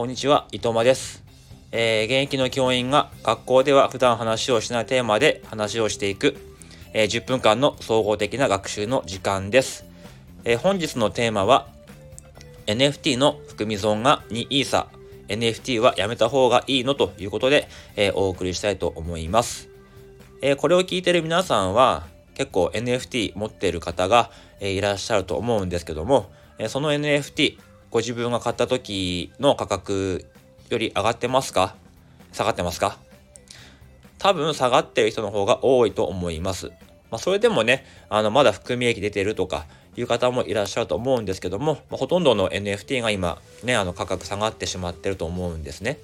こんにちは、伊藤間です。えー、現役の教員が学校では普段話をしないテーマで話をしていく、えー、10分間の総合的な学習の時間です。えー、本日のテーマは NFT の含み損が2イーサ NFT はやめた方がいいのということで、えお送りしたいと思います。えーこれを聞いてる皆さんは結構 NFT 持っている方が、えいらっしゃると思うんですけども、えその NFT ご自分が買った時の価格より上がってますか？下がってますか？多分下がってる人の方が多いと思います。まあ、それでもね、あの、まだ含み益出てるとかいう方もいらっしゃると思うんですけども、まあ、ほとんどの NFT が今、ね、あの、価格下がってしまってると思うんですね。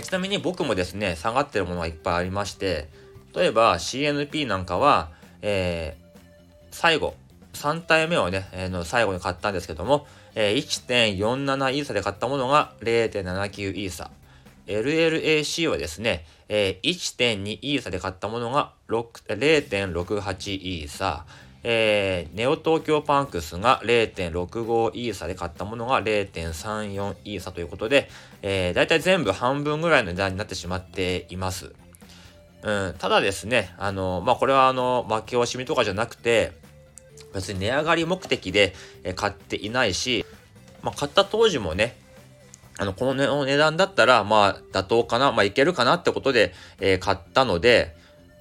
ちなみに僕もですね、下がってるものがいっぱいありまして、例えば CNP なんかは、えー、最後、3体目をね、えー、の最後に買ったんですけども、えー、1.47イーサで買ったものが0.79イーサ。LLAC はですね、えー、1.2イーサで買ったものが0.68イーサ。えー、ネオ東京パンクスが0.65イーサで買ったものが0.34イーサということで、えー、だいたい全部半分ぐらいの値段になってしまっています。うん、ただですね、あの、まあ、これはあの、負け惜しみとかじゃなくて、別に値上がり目的で買っていないし、まあ、買った当時もね、あの、この値段だったら、まあ、妥当かな、まあ、いけるかなってことで、え、買ったので、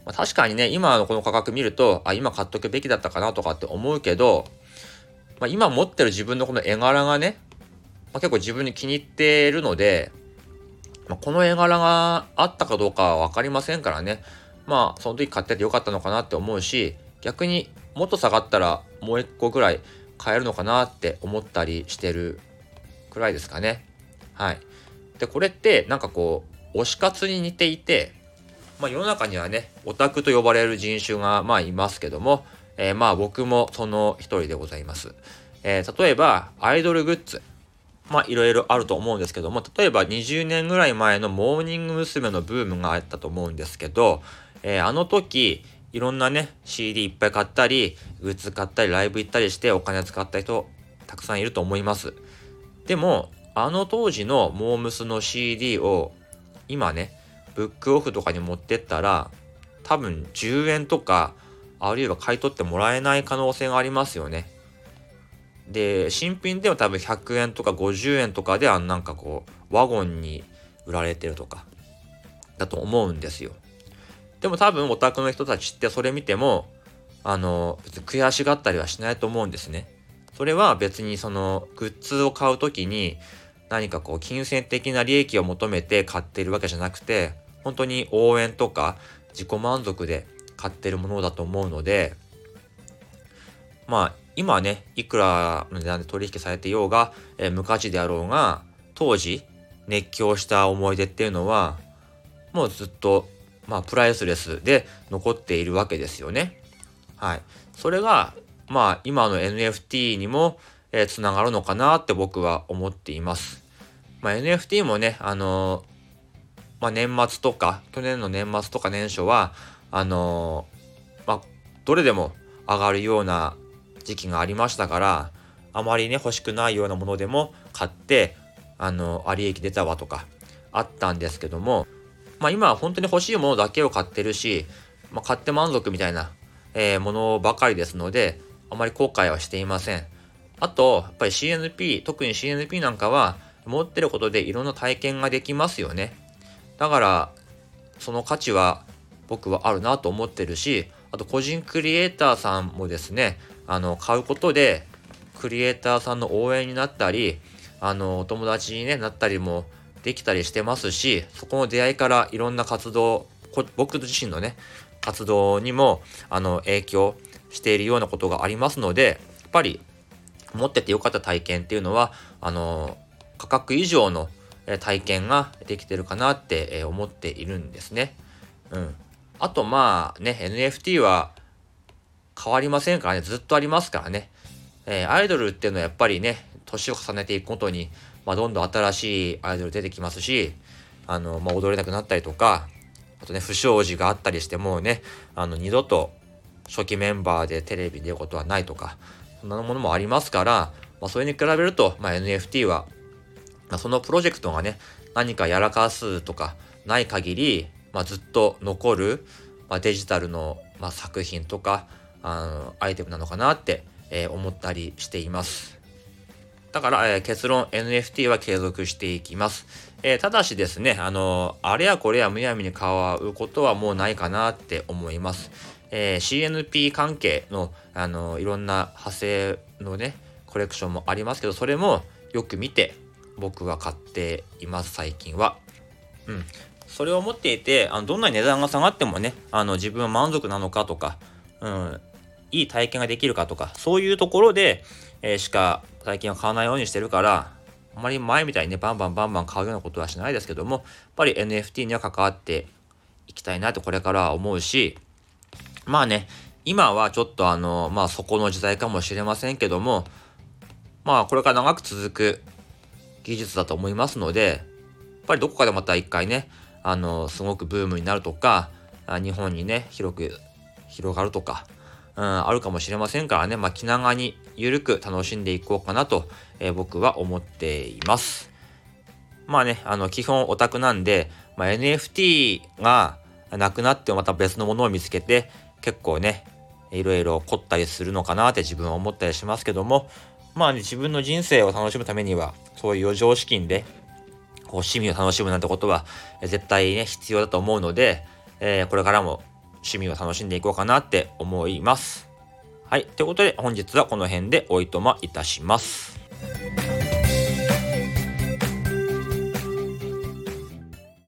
まあ、確かにね、今のこの価格見ると、あ、今買っとくべきだったかなとかって思うけど、まあ、今持ってる自分のこの絵柄がね、まあ、結構自分に気に入っているので、まあ、この絵柄があったかどうかはわかりませんからね、まあ、その時買っててよかったのかなって思うし、逆にもっと下がったらもう一個ぐらい買えるのかなって思ったりしてるくらいですかね。はい。で、これってなんかこう、推し活に似ていて、まあ世の中にはね、オタクと呼ばれる人種がまあいますけども、えー、まあ僕もその一人でございます。えー、例えば、アイドルグッズ。まあいろいろあると思うんですけども、例えば20年ぐらい前のモーニング娘。のブームがあったと思うんですけど、えー、あの時、いろんなね、CD いっぱい買ったり、グッズ買ったり、ライブ行ったりしてお金使った人、たくさんいると思います。でも、あの当時のモームスの CD を、今ね、ブックオフとかに持ってったら、多分10円とか、あるいは買い取ってもらえない可能性がありますよね。で、新品でも多分100円とか50円とかで、あなんかこう、ワゴンに売られてるとか、だと思うんですよ。でも多分オタクの人たちってそれ見ても、あの、別に悔しがったりはしないと思うんですね。それは別にそのグッズを買う時に何かこう金銭的な利益を求めて買っているわけじゃなくて、本当に応援とか自己満足で買ってるものだと思うので、まあ今ね、いくらの値段で取引されてようが、えー、無価値であろうが、当時熱狂した思い出っていうのは、もうずっとまあ、プライスレスで残っているわけですよね。はい。それが、まあ、今の NFT にも、えー、つながるのかなって僕は思っています。まあ、NFT もね、あのー、まあ、年末とか、去年の年末とか年初は、あのー、まあ、どれでも上がるような時期がありましたから、あまりね、欲しくないようなものでも買って、あの、あり益出たわとか、あったんですけども、まあ今は本当に欲しいものだけを買ってるし、まあ、買って満足みたいな、えー、ものばかりですので、あまり後悔はしていません。あと、やっぱり CNP、特に CNP なんかは、持ってることでいろんな体験ができますよね。だから、その価値は僕はあるなと思ってるし、あと個人クリエイターさんもですね、あの、買うことで、クリエイターさんの応援になったり、あの、お友達に、ね、なったりもできたりしてますし、そこの出会いからいろんな活動、僕自身のね、活動にも、あの、影響しているようなことがありますので、やっぱり、持っててよかった体験っていうのは、あの、価格以上の体験ができてるかなって思っているんですね。うん。あと、まあね、NFT は変わりませんからね、ずっとありますからね。えー、アイドルっていうのはやっぱりね、年を重ねていくことに、まあ、どんどん新しいアイドル出てきますし、あの、まあ、踊れなくなったりとか、あとね、不祥事があったりしてもね、あの、二度と初期メンバーでテレビに出ることはないとか、そんなものもありますから、まあ、それに比べると、まあ、NFT は、まあ、そのプロジェクトがね、何かやらかすとかない限り、まあ、ずっと残る、まあ、デジタルの、まあ、作品とかあのアイテムなのかなって、えー、思ったりしています。だから、えー、結論 NFT は継続していきます。えー、ただしですね、あのあれやこれやむやみに変わることはもうないかなって思います。え CNP 関係の、あのいろんな派生のね、コレクションもありますけど、それもよく見て僕は買っています、最近は。うん。それを持っていて、あのどんなに値段が下がってもね、あの自分は満足なのかとか、うん、いい体験ができるかとか、そういうところで、えー、しか最近は買わないようにしてるから、あまり前みたいにね、バンバンバンバン買うようなことはしないですけども、やっぱり NFT には関わっていきたいなとこれからは思うし、まあね、今はちょっとあの、まあそこの時代かもしれませんけども、まあこれから長く続く技術だと思いますので、やっぱりどこかでまた一回ね、あの、すごくブームになるとか、日本にね、広く広がるとか、うん、あるかもしれませんからね、まあ、気長にゆるく楽しんでいこうかなと、えー、僕は思っています。まあね、あの、基本オタクなんで、まあ、NFT がなくなってもまた別のものを見つけて、結構ね、いろいろ凝ったりするのかなって自分は思ったりしますけども、まあね、自分の人生を楽しむためには、そういう余剰資金で、こう、趣味を楽しむなんてことは、絶対ね、必要だと思うので、えー、これからも趣味を楽しんでいこうかなって思います。はい。ということで本日はこの辺でおいとまいたします。